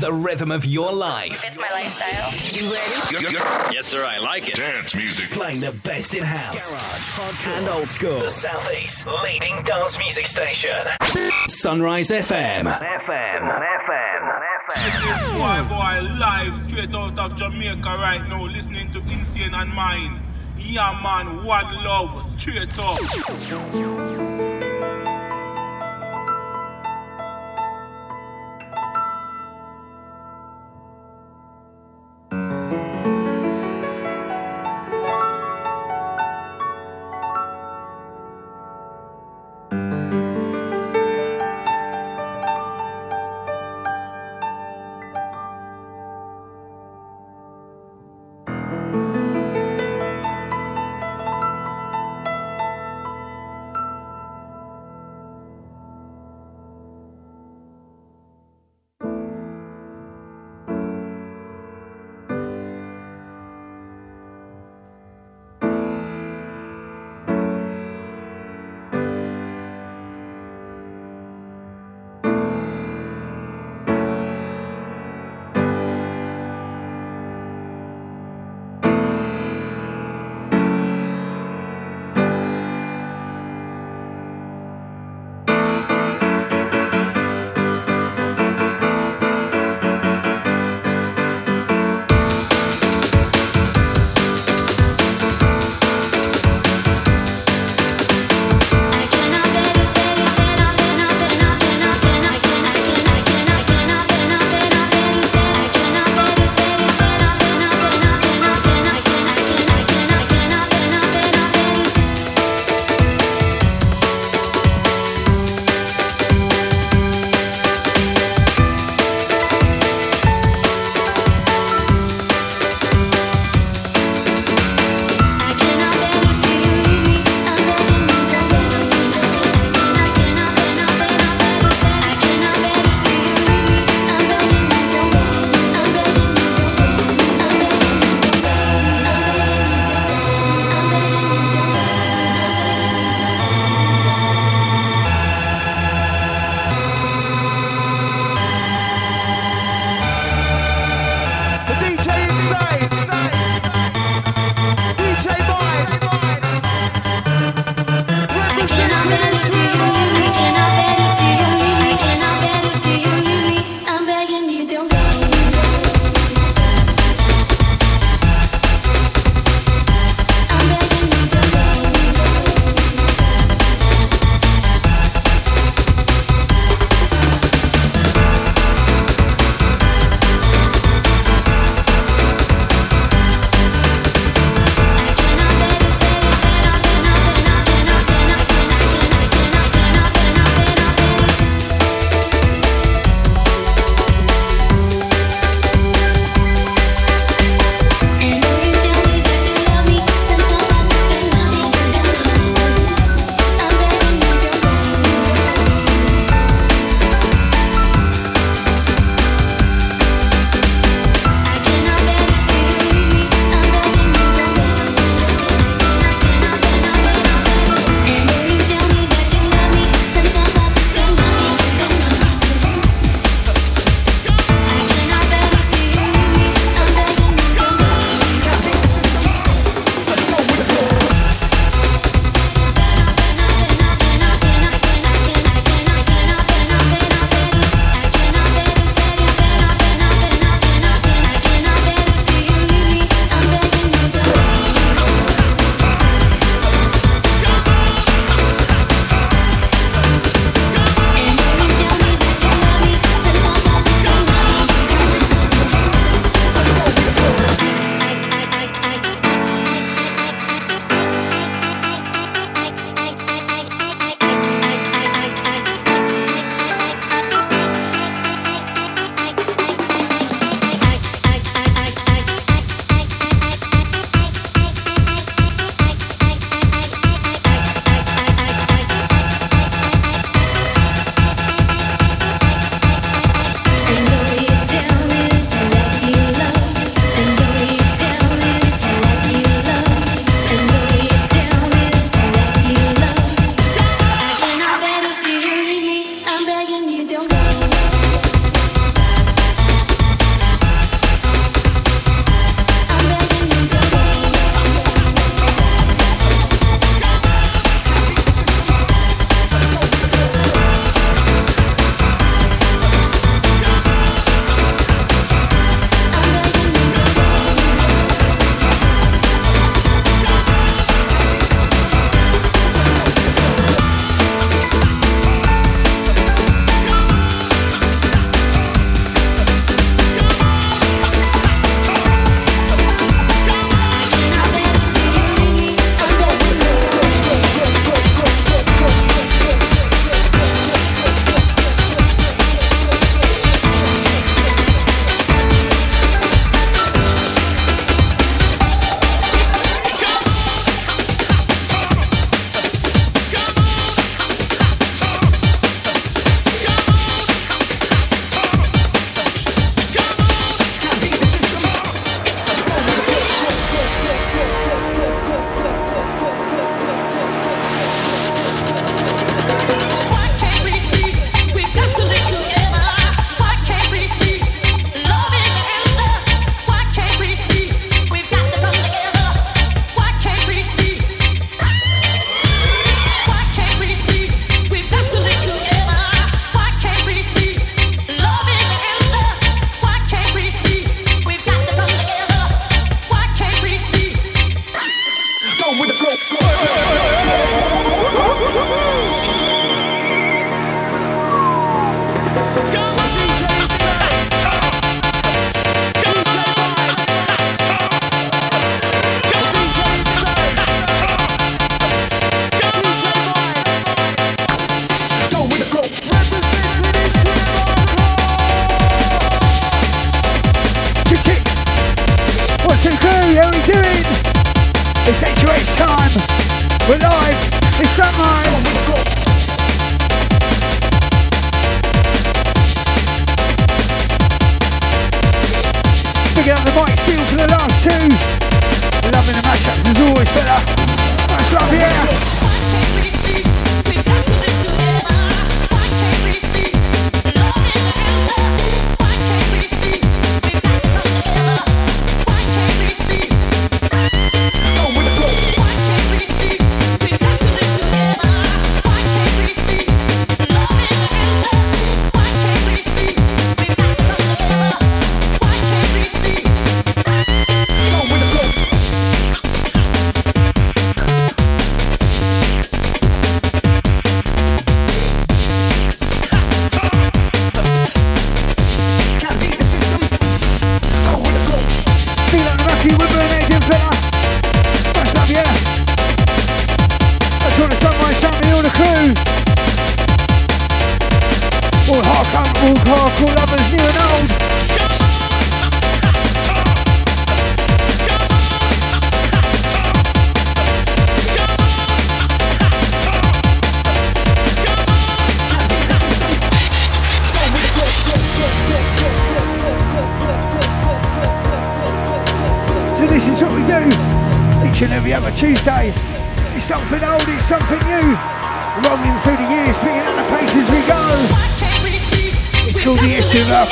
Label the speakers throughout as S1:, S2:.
S1: The rhythm of your life.
S2: It's my lifestyle. You ready?
S3: Yes, sir, I like it.
S4: Dance music.
S1: Playing the best in house, garage, podcast, and old school. The Southeast leading dance music station. Sunrise FM. FM. FM.
S5: Boy, boy, live straight out of Jamaica right now, listening to Insane and Mind. Yeah, man, one love, straight up.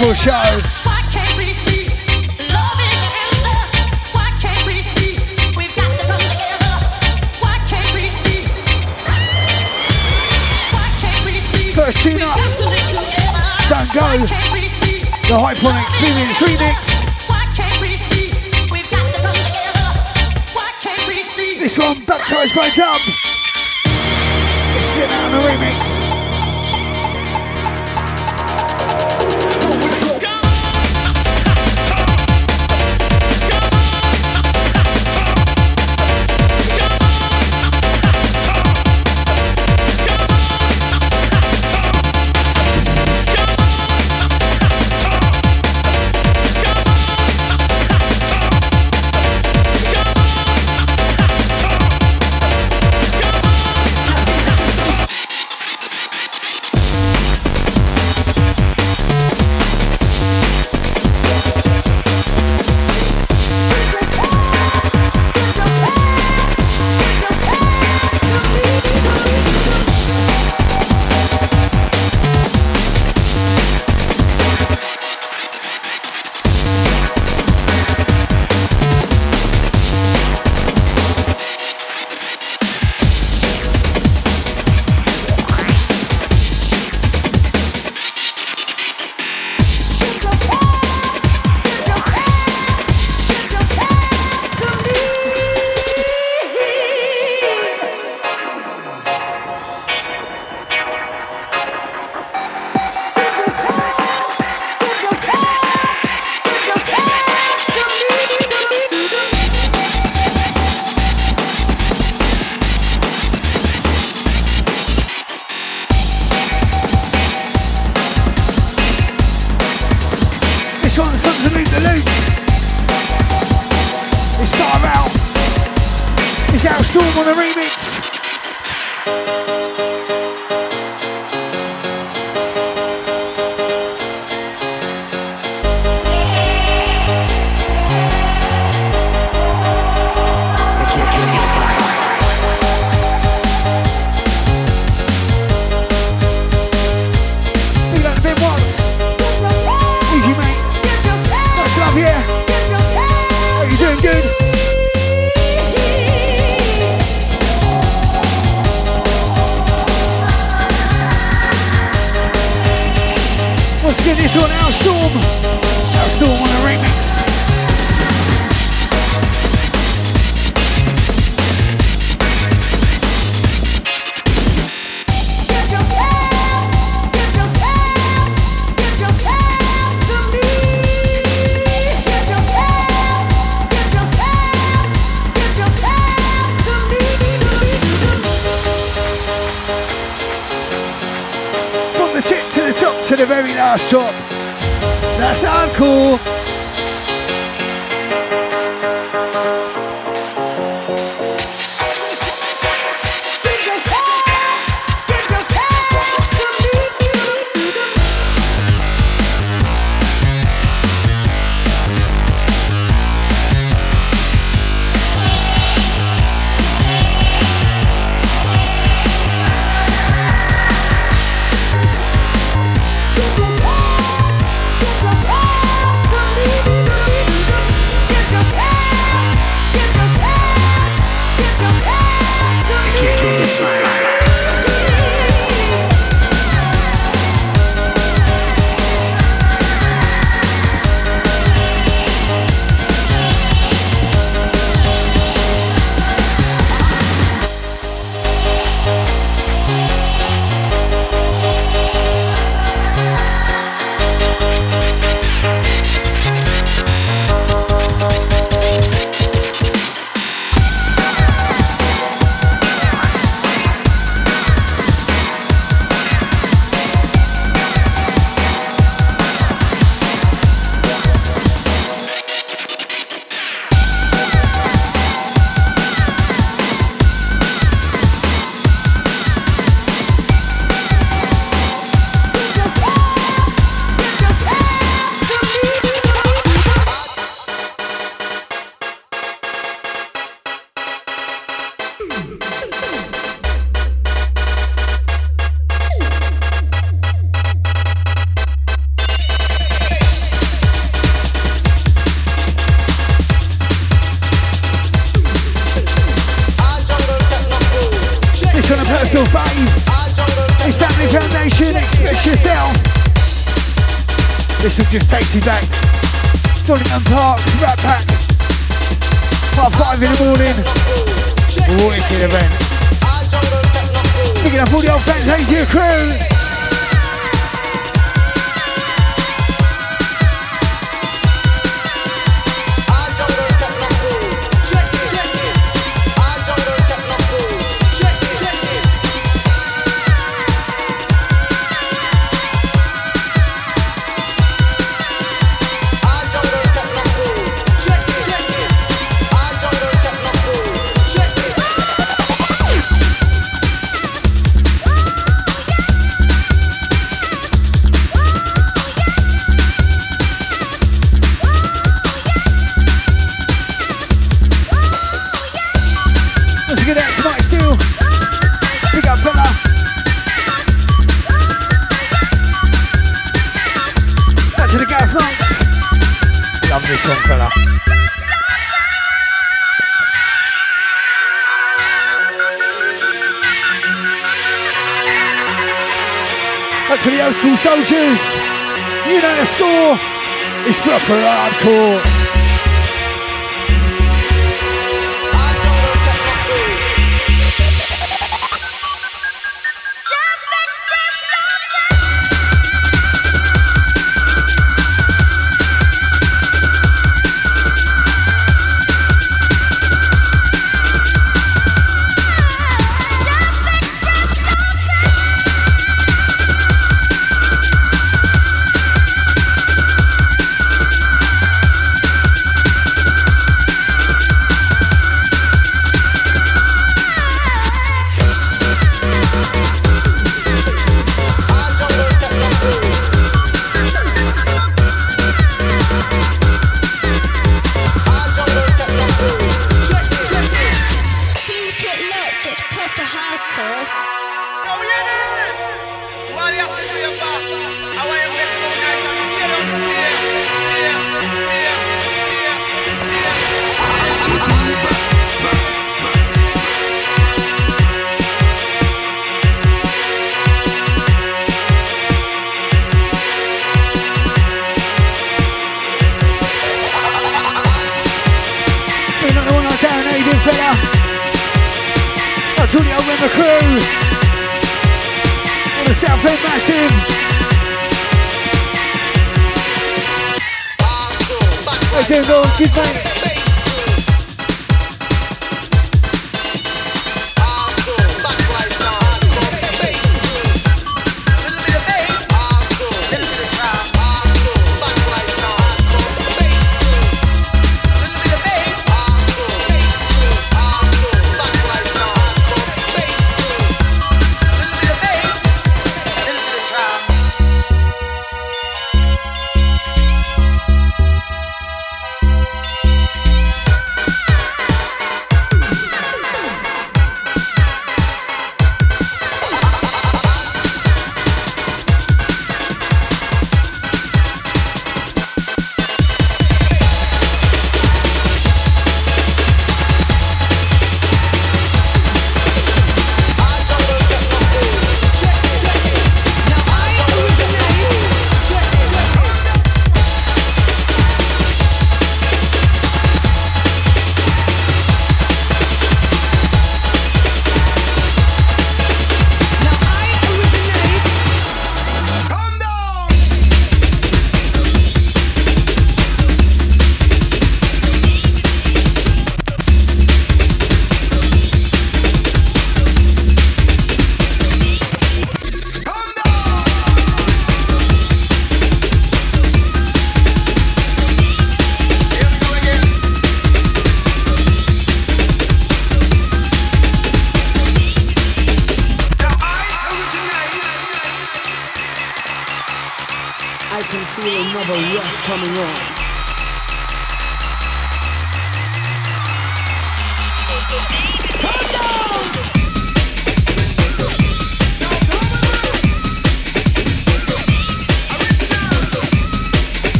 S3: Hardcore Show.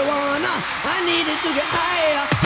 S4: Marijuana. I needed to get higher,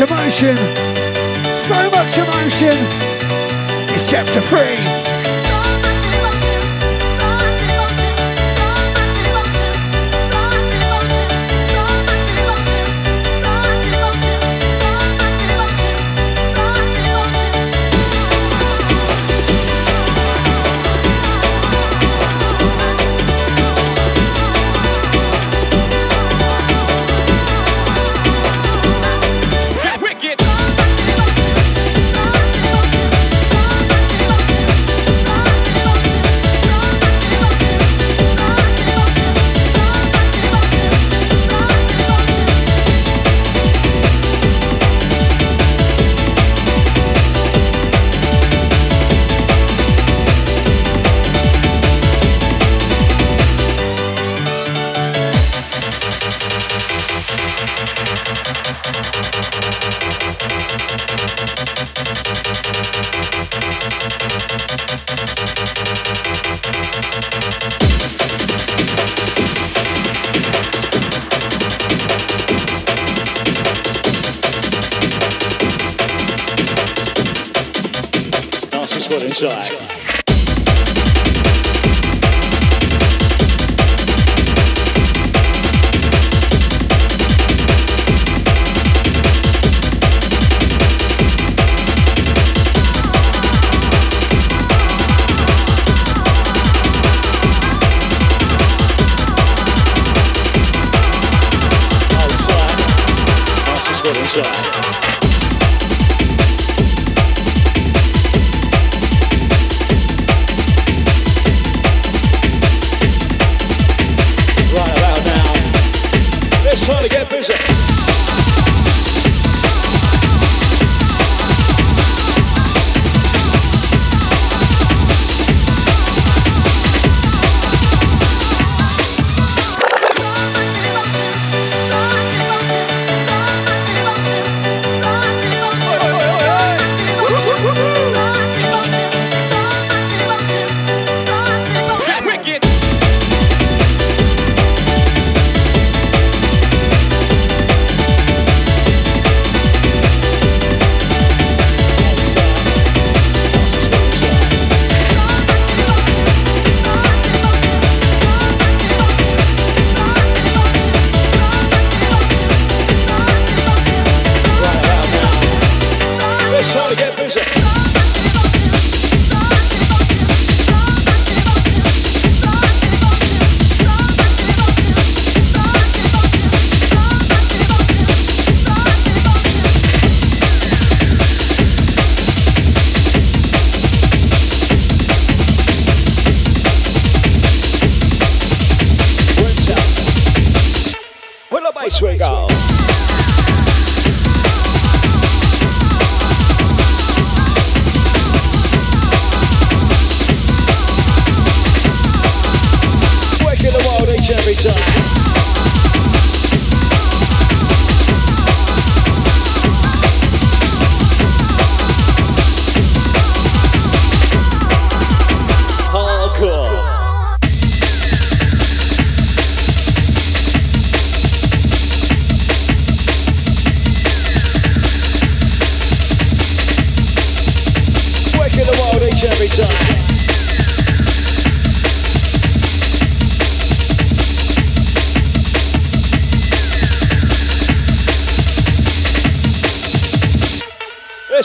S6: emotion! So much emotion! It's chapter three.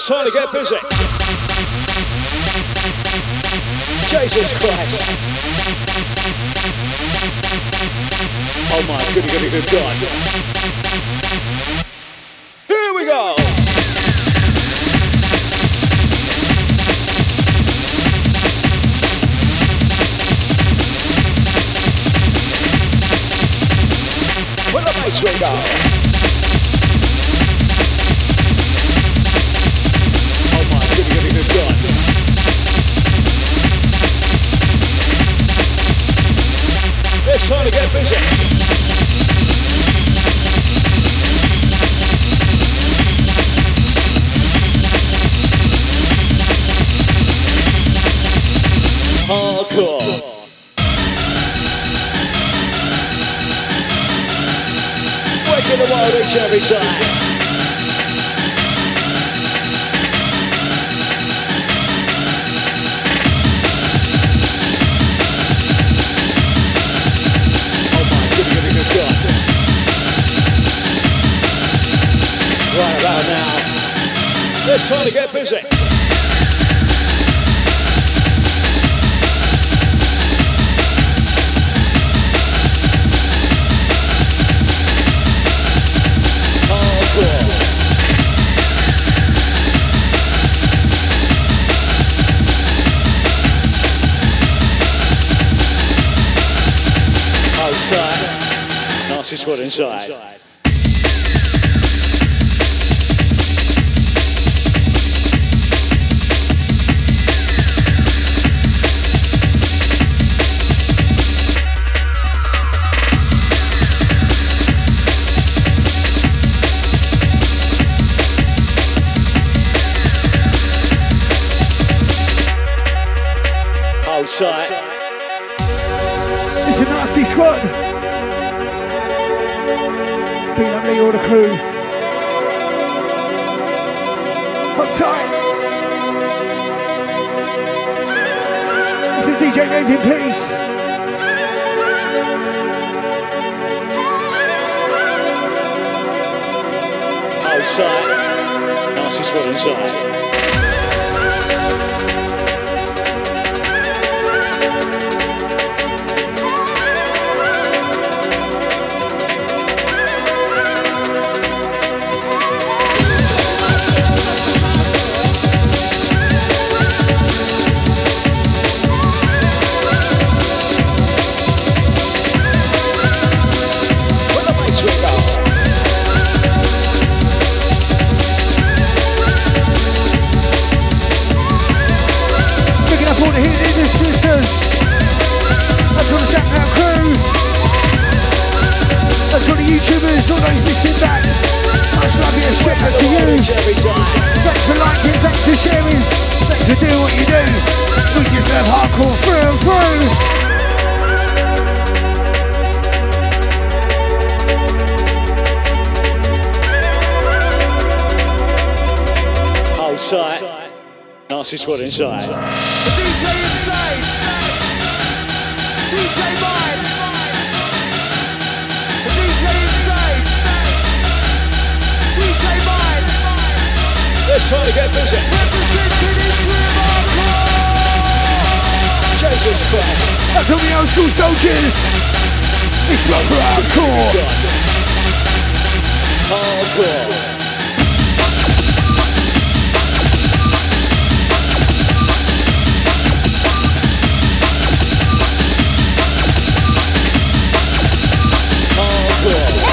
S6: It's time to get busy. Jesus Christ. Oh my goody goody good God. Here we go. What a nice we go. inside. Outside.
S3: It's a nasty squad. crew. Hold tight. This is DJ named please.
S6: Outside, narcissist was inside. Nasty Squad Inside. Inside.
S4: DJ Inside. DJ
S6: Let's try to get busy. Jesus Christ.
S3: Back on the old school soldiers. It's proper hardcore.
S6: Hardcore.
S7: good.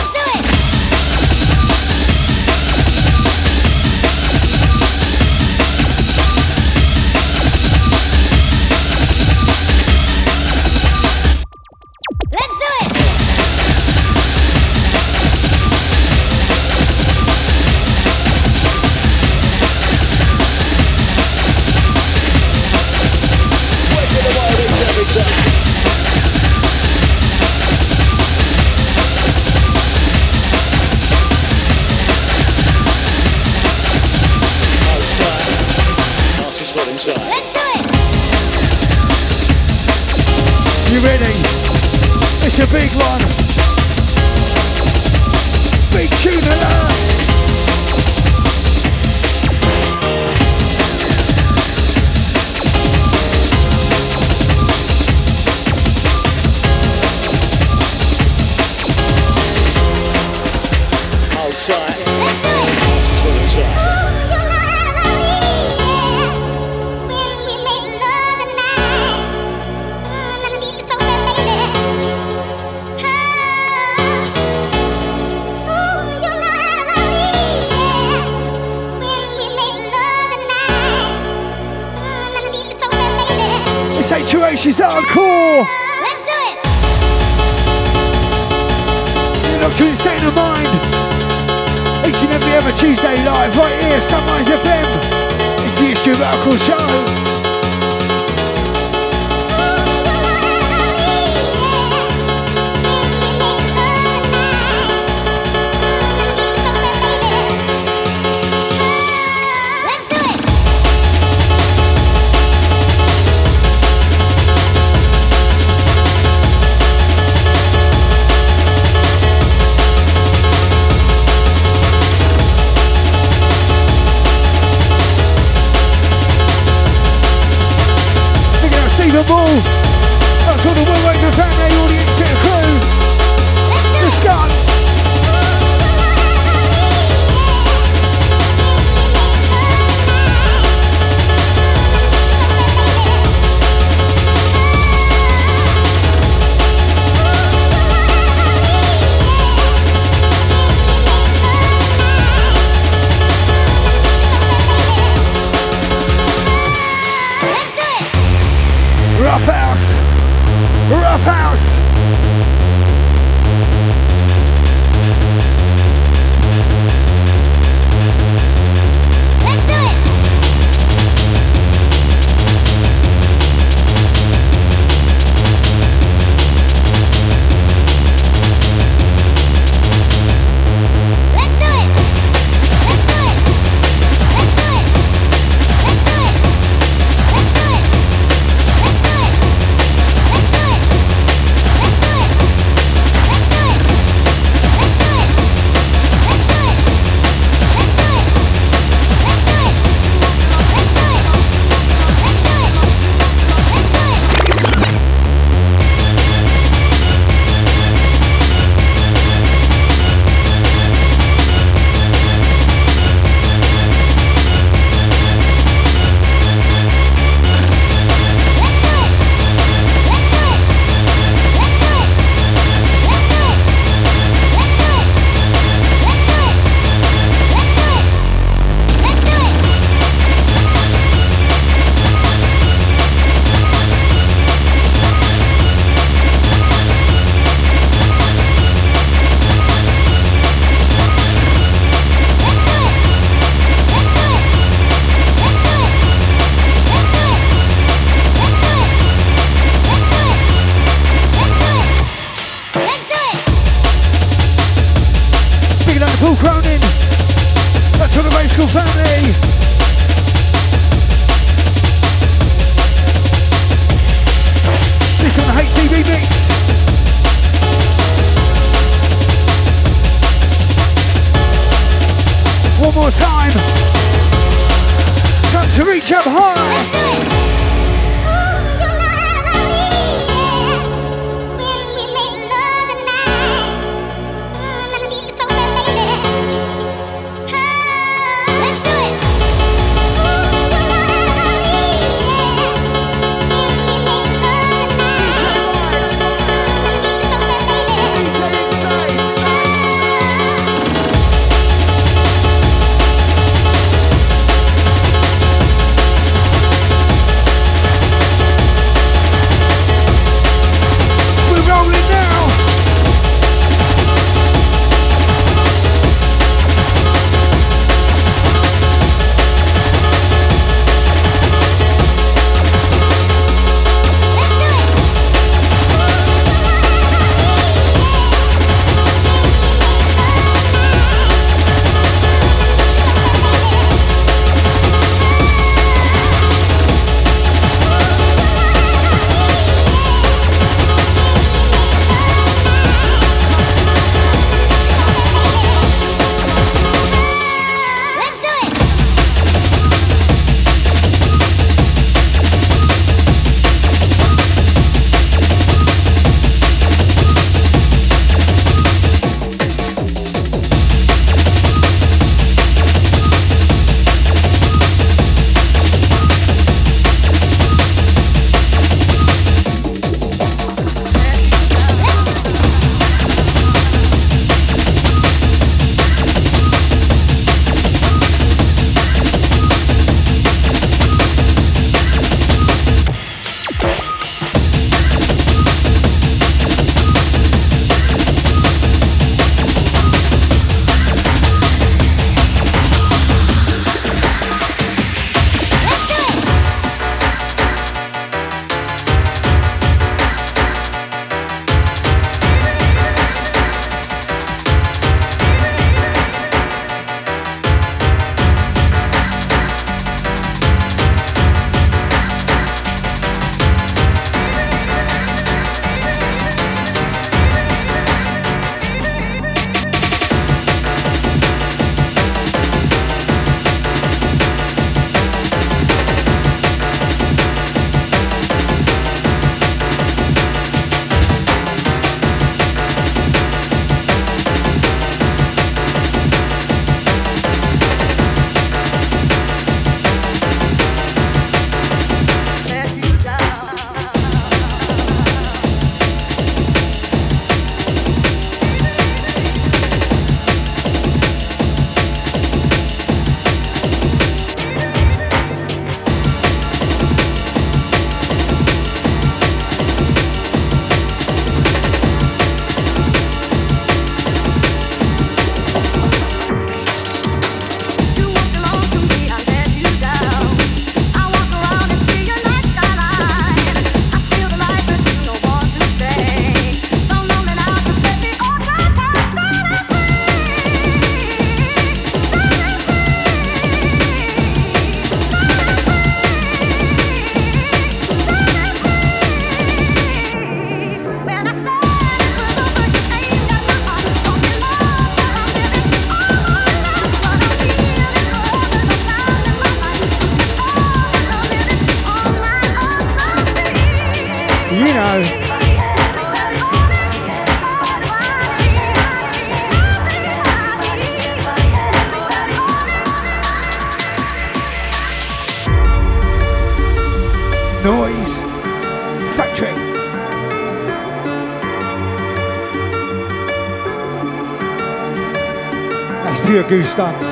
S7: Goosebumps.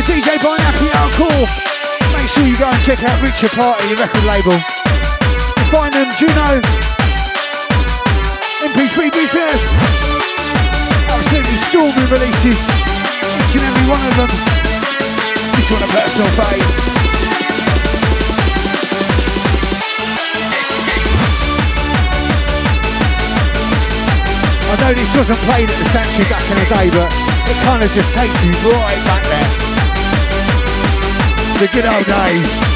S2: to
S3: DJ Barnappy Alcool. Make sure you go and check out Richter Party record label. Find them, Juno. MP3 business. Absolutely stormy releases. Each and every one of them. This one a personal fave. I know this wasn't played at the Sanctuary back in the day, but it kind of just takes you right back there.
S7: To get
S3: out days.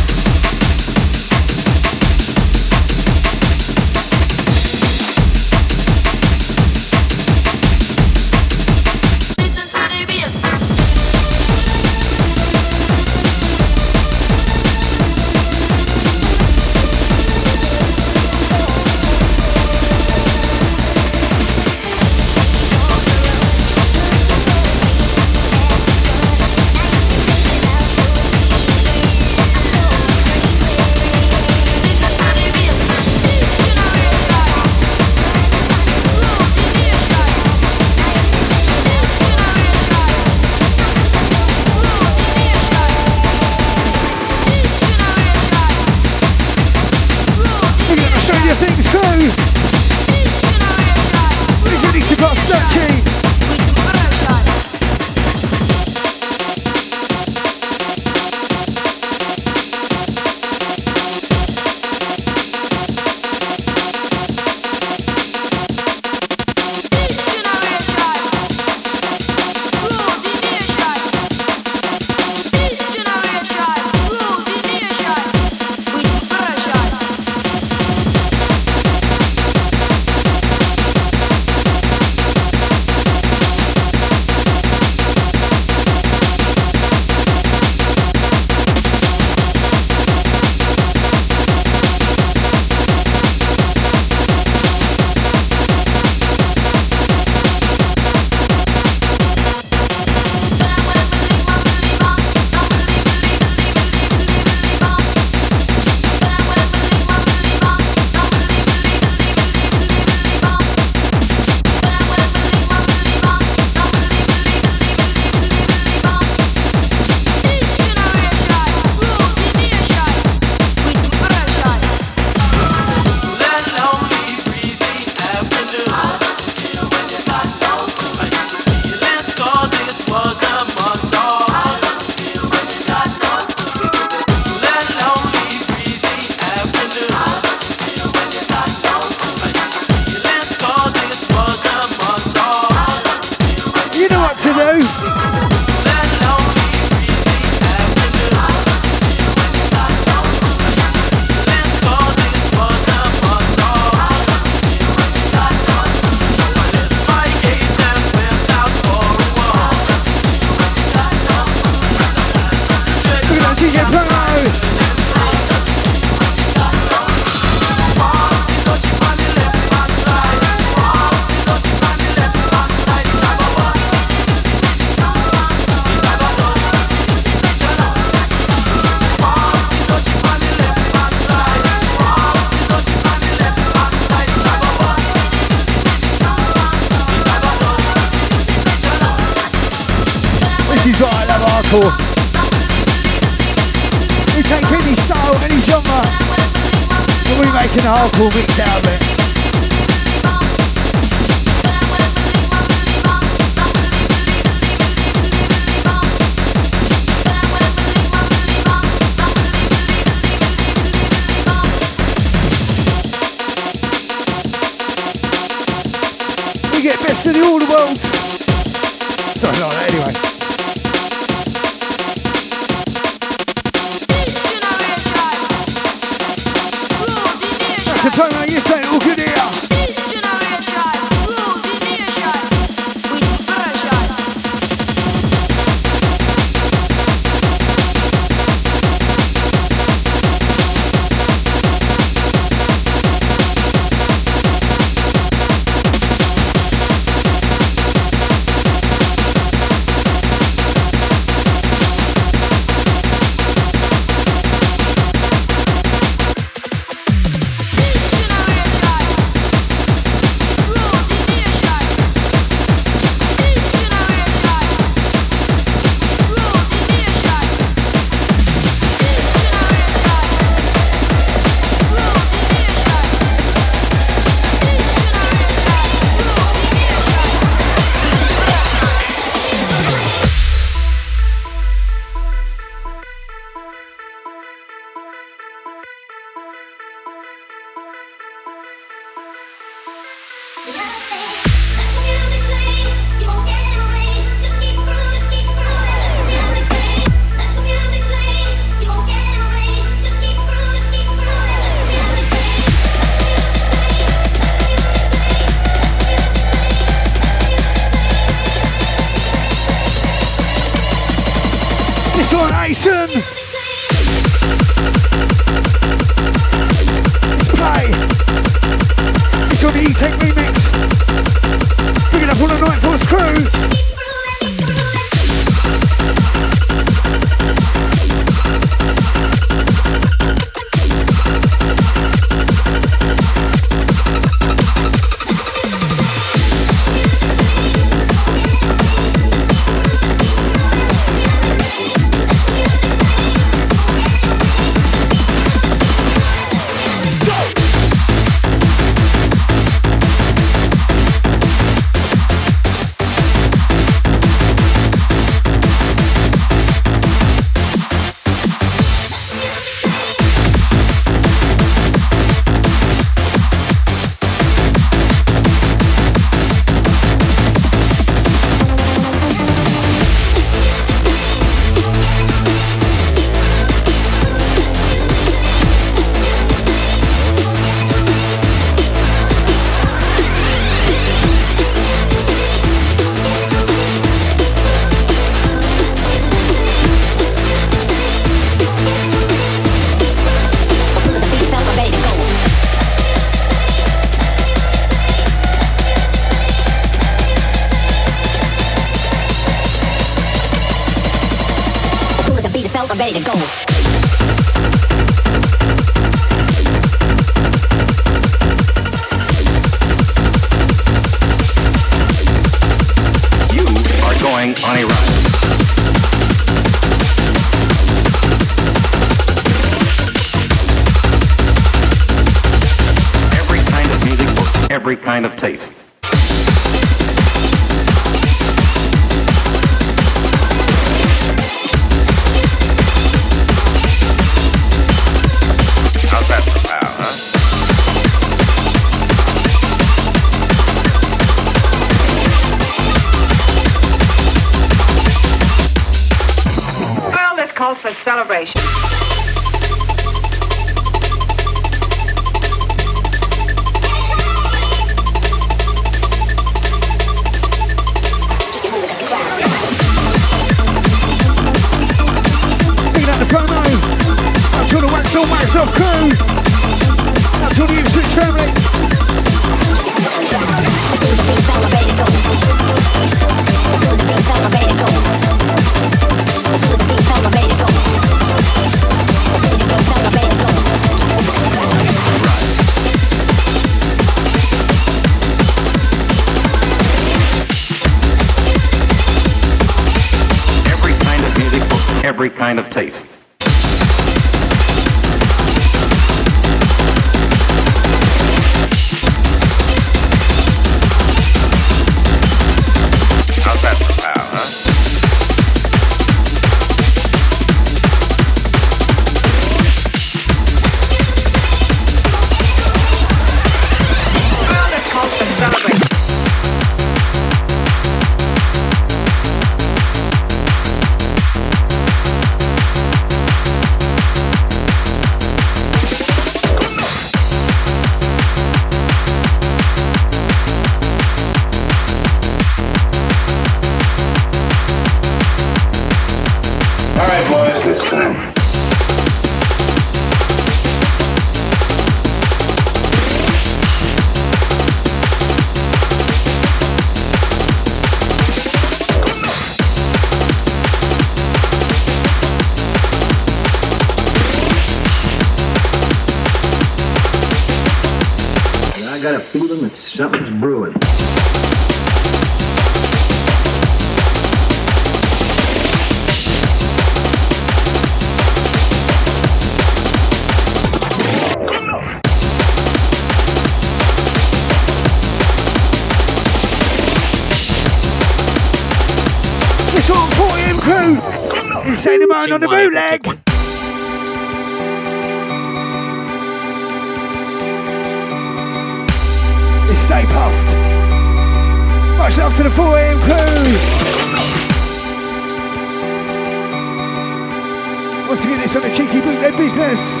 S3: Once again, it's on the cheeky bootleg business.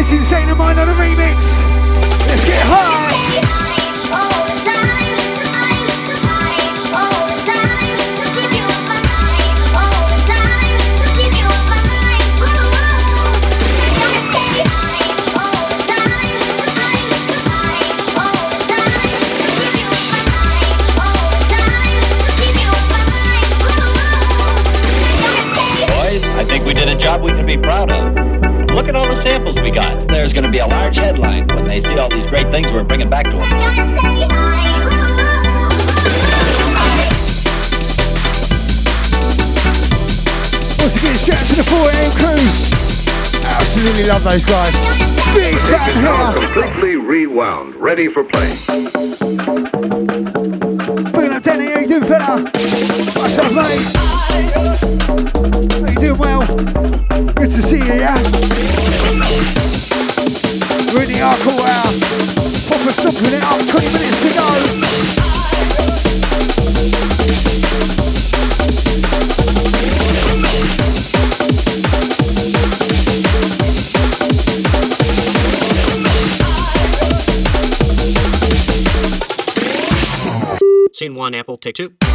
S3: It's Insane and Mind on a remix. Let's get high.
S8: Job we can be proud of. Look at all the samples we got. There's going to be a large headline when they see all these great things we're bringing back to them.
S3: Once again, shout out to the 4am Kru. Absolutely love those guys. Big fat
S9: now completely rewound, ready for play.
S3: Bringing up Danny, how you doing, fella? What's up, mate? How you doing, well? It up, 20 minutes.
S7: Scene one, Apple, take two.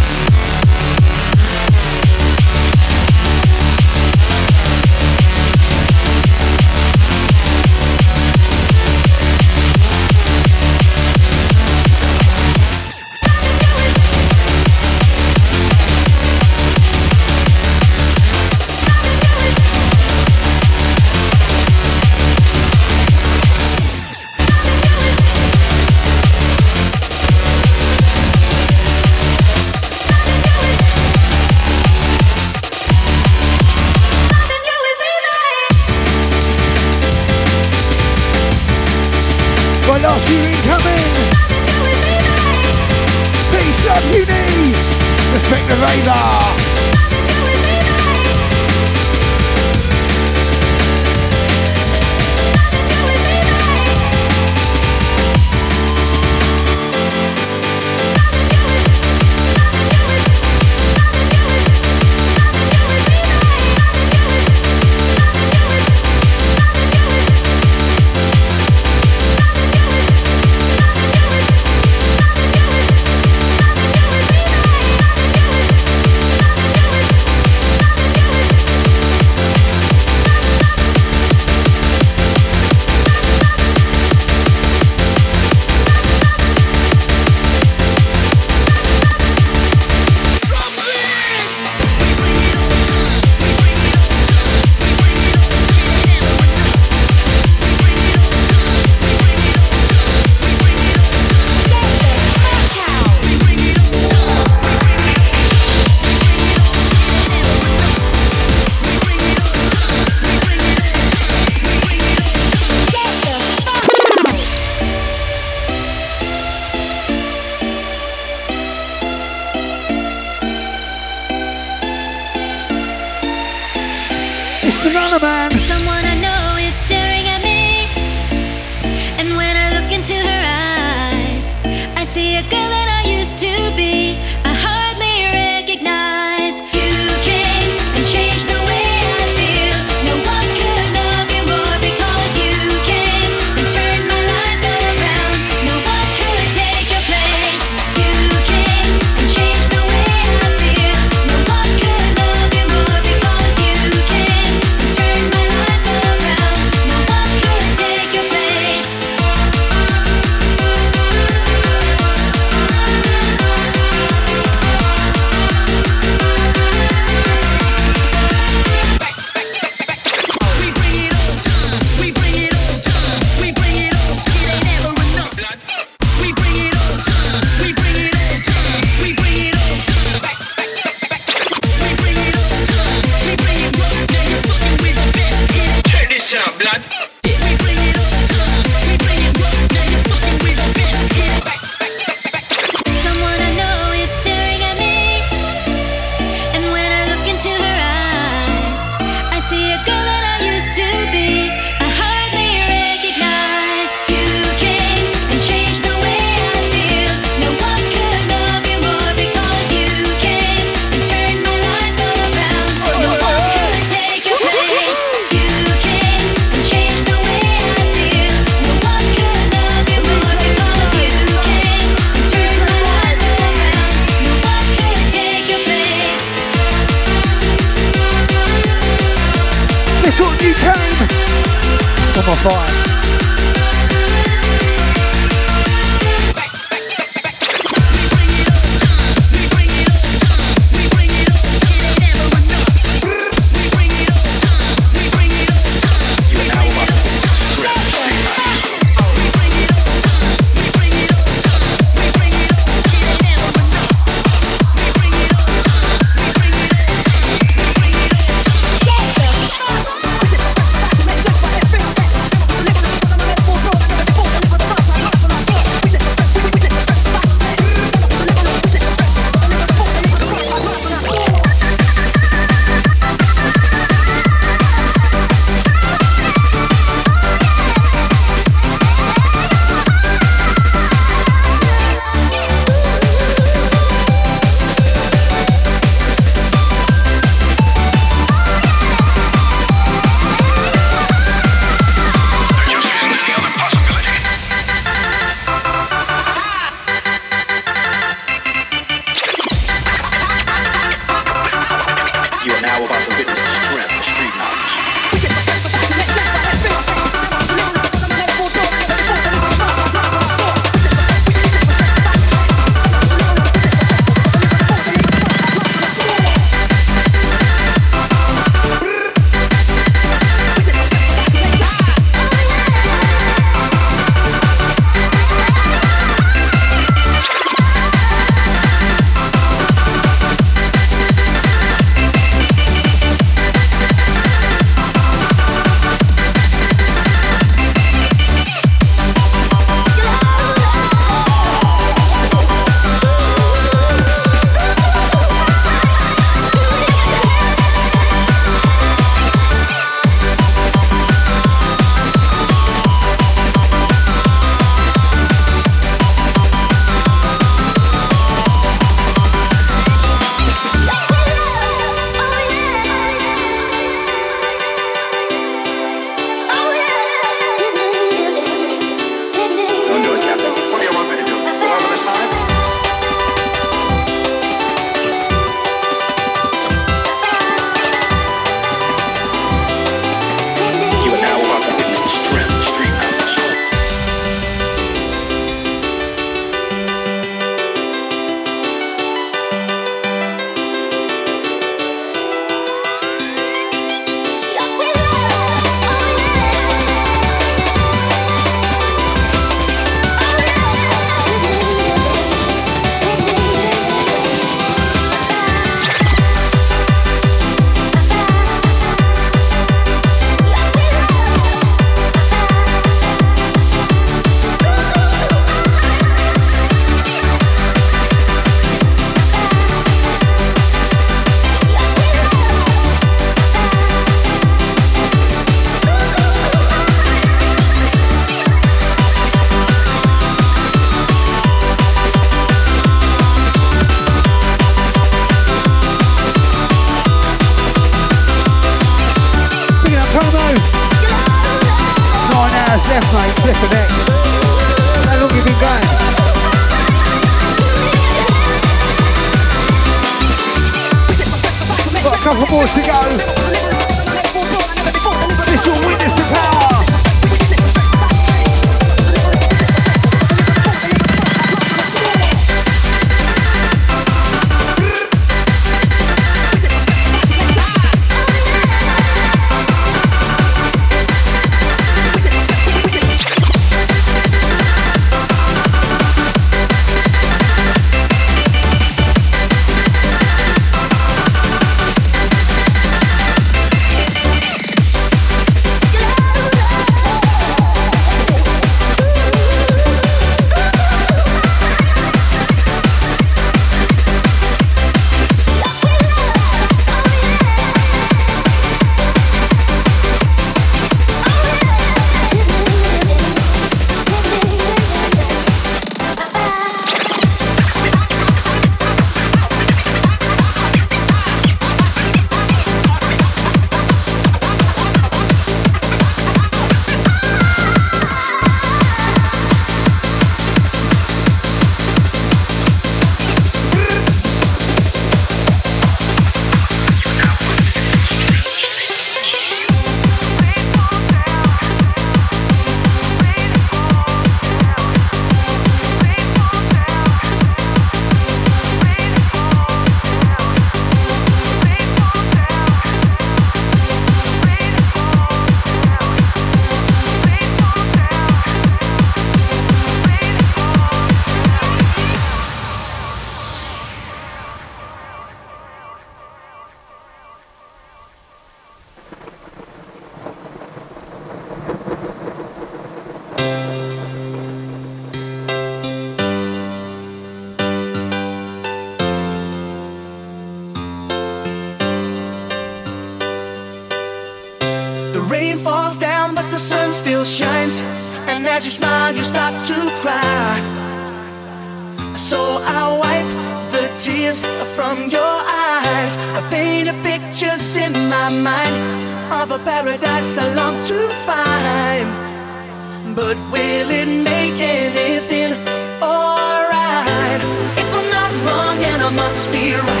S10: Must be right,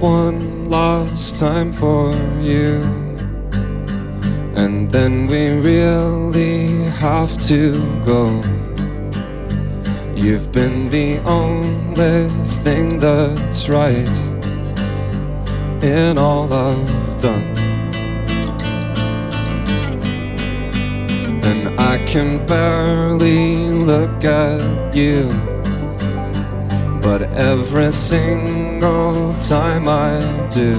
S11: one
S3: last time
S12: for you. And then we really have to go. You've been the only thing that's right in all I've done. And I can barely look at you. But every single time I do,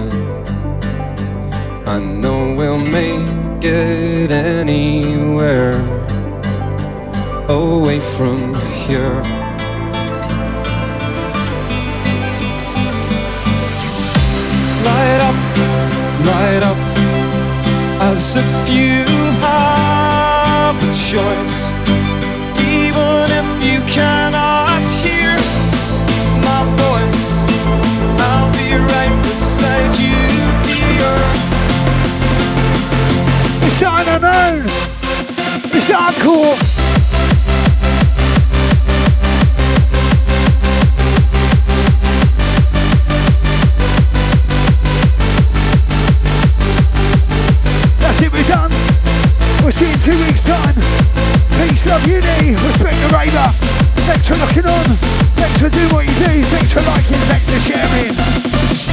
S12: I know we'll make it anywhere away from here. Light up, light up, as if you have a choice, even if you cannot
S3: It's see you in two weeks' time. Peace, love, unity, respect the. Thanks for looking on. Thanks for doing what you do. Thanks for liking. Thanks for sharing.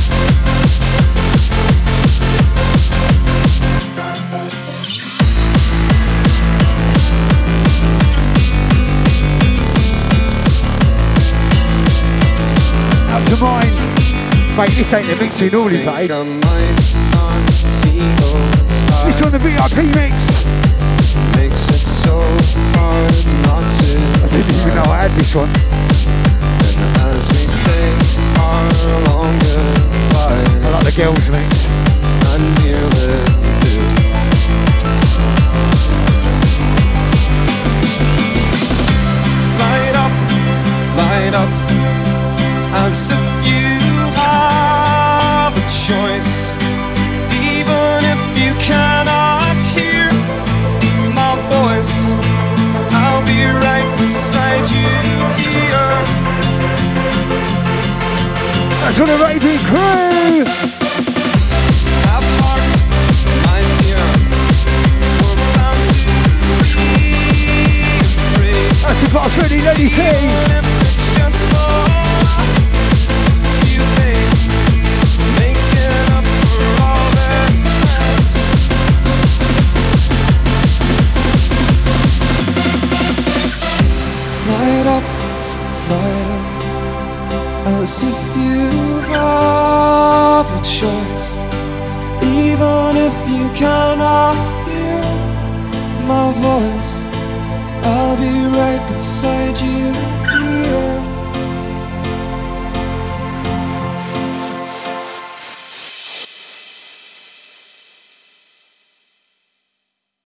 S3: mine. Mate, this ain't the mix we normally play. This on the VIP mix.
S12: Makes it so hard not to.
S3: I didn't even know I had this one.
S12: And as we say our long
S3: I like the girls mix.
S12: I nearly do. Light up, as if you have a choice, even if you cannot hear my voice. I'll be right beside you here.
S3: That's on the raving crew.
S12: Have heart, mind here. We're bound to be free.
S3: That's it, Boss Ready, Lady T.
S12: as if you have a choice, even if you cannot hear my voice. I'll be right beside you.